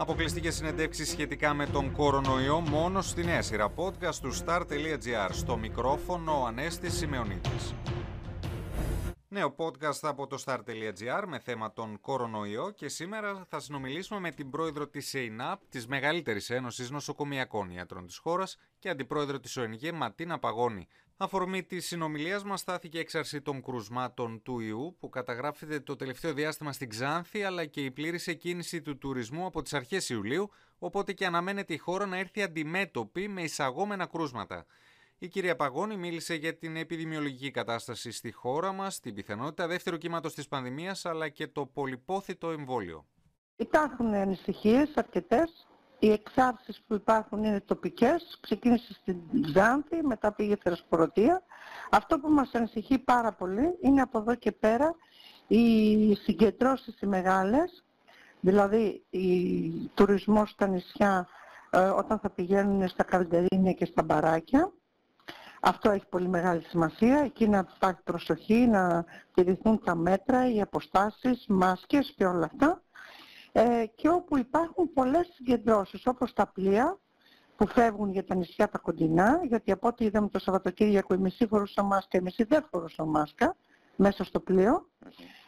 Αποκλειστικές συνεντεύξεις σχετικά με τον κορονοϊό μόνο στη νέα σειρά podcast του star.gr. Στο μικρόφωνο ο Ανέστης Σημεωνίτης. Νέο podcast από το star.gr με θέμα τον κορονοϊό και σήμερα θα συνομιλήσουμε με την πρόεδρο της ΕΙΝΑΠ, της μεγαλύτερης ένωσης νοσοκομιακών ιατρών της χώρας και αντιπρόεδρο της ΟΕΝΓΕ Ματίνα Παγώνη. Αφορμή της συνομιλίας μας στάθηκε έξαρση των κρουσμάτων του ιού που καταγράφεται το τελευταίο διάστημα στην Ξάνθη αλλά και η πλήρης εκκίνηση του τουρισμού από τις αρχές Ιουλίου οπότε και αναμένεται η χώρα να έρθει αντιμέτωπη με εισαγόμενα κρούσματα. Η κυρία Παγώνη μίλησε για την επιδημιολογική κατάσταση στη χώρα μας, την πιθανότητα δεύτερου κύματος της πανδημίας, αλλά και το πολυπόθητο εμβόλιο. Υπάρχουν ανησυχίες αρκετές. Οι εξάρσεις που υπάρχουν είναι τοπικές. Ξεκίνησε στην Ξάνθη, μετά πήγε Θερασπορωτία. Αυτό που μας ανησυχεί πάρα πολύ είναι από εδώ και πέρα οι συγκεντρώσεις οι μεγάλες, δηλαδή η τουρισμός στα νησιά ε, όταν θα πηγαίνουν στα καλντερίνια και στα μπαράκια αυτό έχει πολύ μεγάλη σημασία. Εκεί να υπάρχει προσοχή, να τηρηθούν τα μέτρα, οι αποστάσεις, μάσκες και όλα αυτά. Ε, και όπου υπάρχουν πολλές συγκεντρώσεις, όπως τα πλοία που φεύγουν για τα νησιά τα κοντινά, γιατί από ό,τι είδαμε το Σαββατοκύριακο η μισή φορούσα μάσκα, η μισή δεν φορούσα μάσκα μέσα στο πλοίο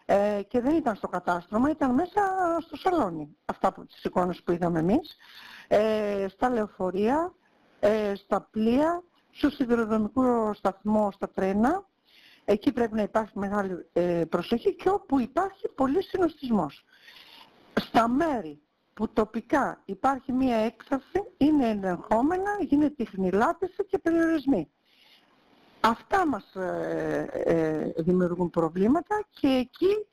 ε, και δεν ήταν στο κατάστρωμα, ήταν μέσα στο σαλόνι. Αυτά από τις εικόνες που είδαμε εμείς. Ε, στα λεωφορεία, ε, στα πλοία, στο σιδηροδρομικό σταθμό, στα τρένα, εκεί πρέπει να υπάρχει μεγάλη ε, προσοχή και όπου υπάρχει πολύ συνοστισμός. Στα μέρη που τοπικά υπάρχει μία έξαρση, είναι ελεγχόμενα, γίνεται χνηλάτηση και περιορισμοί. Αυτά μας ε, ε, δημιουργούν προβλήματα και εκεί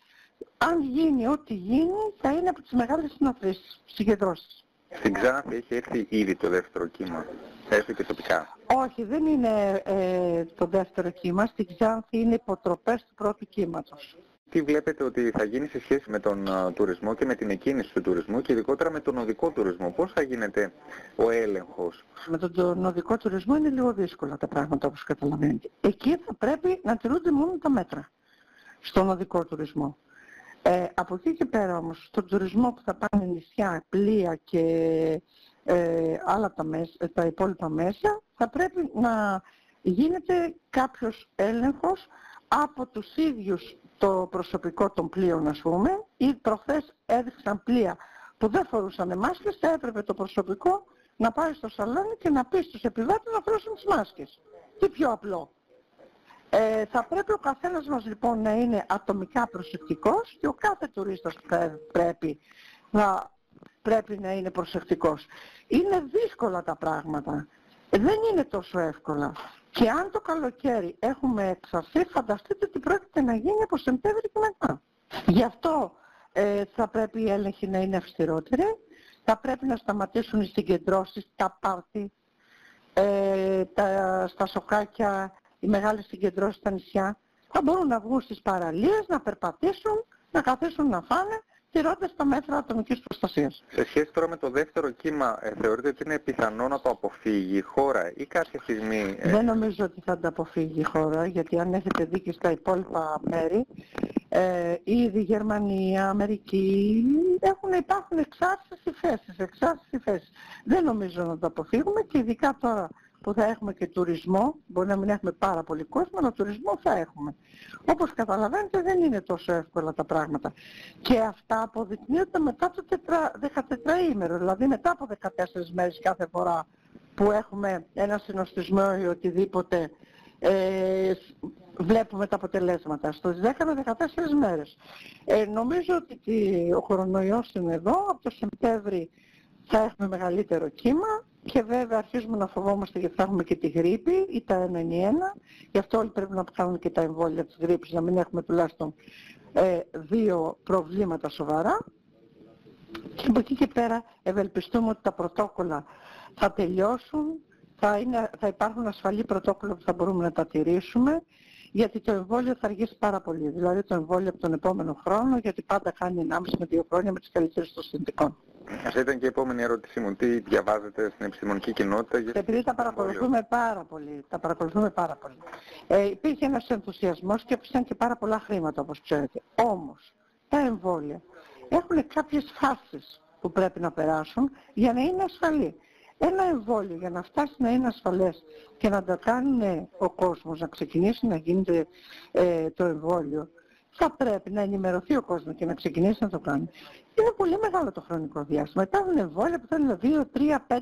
αν γίνει ό,τι γίνει θα είναι από τις μεγάλες συναθρήσεις, συγκεντρώσεις. Στην Ξάνθη έχει έρθει ήδη το δεύτερο κύμα, έστω και τοπικά. Όχι, δεν είναι ε, το δεύτερο κύμα. Στην Ξάνθη είναι υποτροπές του πρώτου κύματος. Τι βλέπετε ότι θα γίνει σε σχέση με τον τουρισμό και με την εκκίνηση του τουρισμού και ειδικότερα με τον οδικό τουρισμό; Πώς θα γίνεται ο έλεγχος; Με τον, τον οδικό τουρισμό είναι λίγο δύσκολα τα πράγματα όπως καταλαβαίνετε. Εκεί θα πρέπει να τηρούνται μόνο τα μέτρα στον οδικό τουρισμό. Ε, από εκεί και πέρα όμως, στον τουρισμό που θα πάνε νησιά, πλοία και ε, άλλα τα, μέσα, τα υπόλοιπα μέσα, θα πρέπει να γίνεται κάποιος έλεγχος από τους ίδιους το προσωπικό των πλοίων ας πούμε ή προχθές έδειξαν πλοία που δεν φορούσαν μάσκες θα έπρεπε το προσωπικό να πάει στο σαλόνι και να πει στους επιβάτες να φορούσαν τις μάσκες. Τι πιο απλό. Ε, θα πρέπει ο καθένας μας λοιπόν να είναι ατομικά προσεκτικός και ο κάθε τουρίστας πρέπει να, πρέπει να είναι προσεκτικός. Είναι δύσκολα τα πράγματα. Δεν είναι τόσο εύκολα. Και αν το καλοκαίρι έχουμε εξαρσή, φανταστείτε τι πρόκειται να γίνει από Σεπτέμβρη και μετά. Γι' αυτό ε, θα πρέπει οι έλεγχοι να είναι αυστηρότεροι, θα πρέπει να σταματήσουν οι συγκεντρώσεις, τα πάρτι, ε, τα, στα σοκάκια, οι μεγάλες συγκεντρώσεις στα νησιά. Θα μπορούν να βγουν στις παραλίες, να περπατήσουν, να καθίσουν να φάνε τηρώντας τα μέτρα ατομικής προστασίας. Σε σχέση τώρα με το δεύτερο κύμα, ε, θεωρείτε ότι είναι πιθανό να το αποφύγει η χώρα ή κάποια στιγμή... Ε... Δεν νομίζω ότι θα το αποφύγει η χώρα, γιατί αν έχετε δει και στα υπόλοιπα μέρη, ε, ήδη Γερμανία, Αμερική, έχουν, υπάρχουν εξάρτητες θέσεις, εξάρτητες θέσεις. Δεν νομίζω να το αποφύγουμε και ειδικά τώρα που θα έχουμε και τουρισμό, μπορεί να μην έχουμε πάρα πολύ κόσμο, αλλά τουρισμό θα έχουμε. Όπως καταλαβαίνετε δεν είναι τόσο εύκολα τα πράγματα. Και αυτά αποδεικνύονται μετά το 14 ήμερο, δηλαδή μετά από 14 μέρες κάθε φορά που έχουμε ένα συνοστισμό ή οτιδήποτε ε, βλέπουμε τα αποτελέσματα. Στο 10 με 14 μέρες. Ε, νομίζω ότι ο κορονοϊός είναι εδώ, από το Σεπτέμβρη θα έχουμε μεγαλύτερο κύμα και βέβαια αρχίζουμε να φοβόμαστε γιατί θα έχουμε και τη γρήπη ή τα 1 Γι' αυτό όλοι πρέπει να κάνουμε και τα εμβόλια της γρήπης, να μην έχουμε τουλάχιστον ε, δύο προβλήματα σοβαρά. Και από εκεί και πέρα ευελπιστούμε ότι τα πρωτόκολλα θα τελειώσουν, θα, είναι, θα υπάρχουν ασφαλή πρωτόκολλα που θα μπορούμε να τα τηρήσουμε, γιατί το εμβόλιο θα αργήσει πάρα πολύ. Δηλαδή το εμβόλιο από τον επόμενο χρόνο, γιατί πάντα κάνει 1,5 με 2 χρόνια με τις καλύτερες των συνθηκών. Αυτή ήταν και η επόμενη ερώτησή μου. Τι διαβάζετε στην επιστημονική κοινότητα. Για... Επειδή τα παρακολουθούμε πάρα πολύ. Τα παρακολουθούμε πάρα πολύ. Ε, υπήρχε ένας ενθουσιασμός και έπεσαν και πάρα πολλά χρήματα όπως ξέρετε. Όμως τα εμβόλια έχουν κάποιες φάσεις. που πρέπει να περάσουν για να είναι ασφαλή. Ένα εμβόλιο για να φτάσει να είναι ασφαλές και να το κάνουν ο κόσμος, να ξεκινήσει να γίνεται ε, το εμβόλιο, θα πρέπει να ενημερωθεί ο κόσμος και να ξεκινήσει να το κάνει. Είναι πολύ μεγάλο το χρονικό διάστημα. Υπάρχουν εμβόλια που θέλουν 2, 3, 5,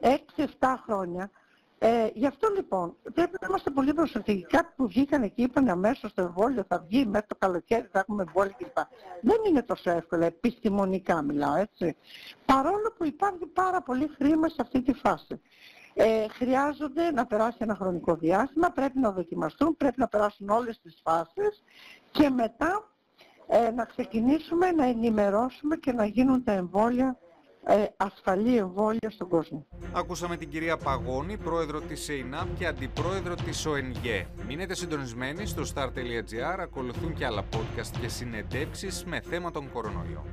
6, 7 χρόνια ε, γι' αυτό λοιπόν πρέπει να είμαστε πολύ προσεκτικοί. Κάποιοι που βγήκαν εκεί είπαν αμέσως το εμβόλιο θα βγει μέχρι το καλοκαίρι, θα έχουμε εμβόλιο κλπ. Δεν είναι τόσο εύκολο, επιστημονικά μιλάω έτσι. Παρόλο που υπάρχει πάρα πολύ χρήμα σε αυτή τη φάση. Ε, χρειάζονται να περάσει ένα χρονικό διάστημα, πρέπει να δοκιμαστούν, πρέπει να περάσουν όλες τις φάσεις και μετά ε, να ξεκινήσουμε να ενημερώσουμε και να γίνουν τα εμβόλια ε, ασφαλή εμβόλια στον κόσμο. Ακούσαμε την κυρία Παγώνη, πρόεδρο της ΕΙΝΑΠ και αντιπρόεδρο της ΟΕΝΓΕ. Μείνετε συντονισμένοι στο star.gr, ακολουθούν και άλλα podcast και συνεντεύξεις με θέμα τον κορονοϊό.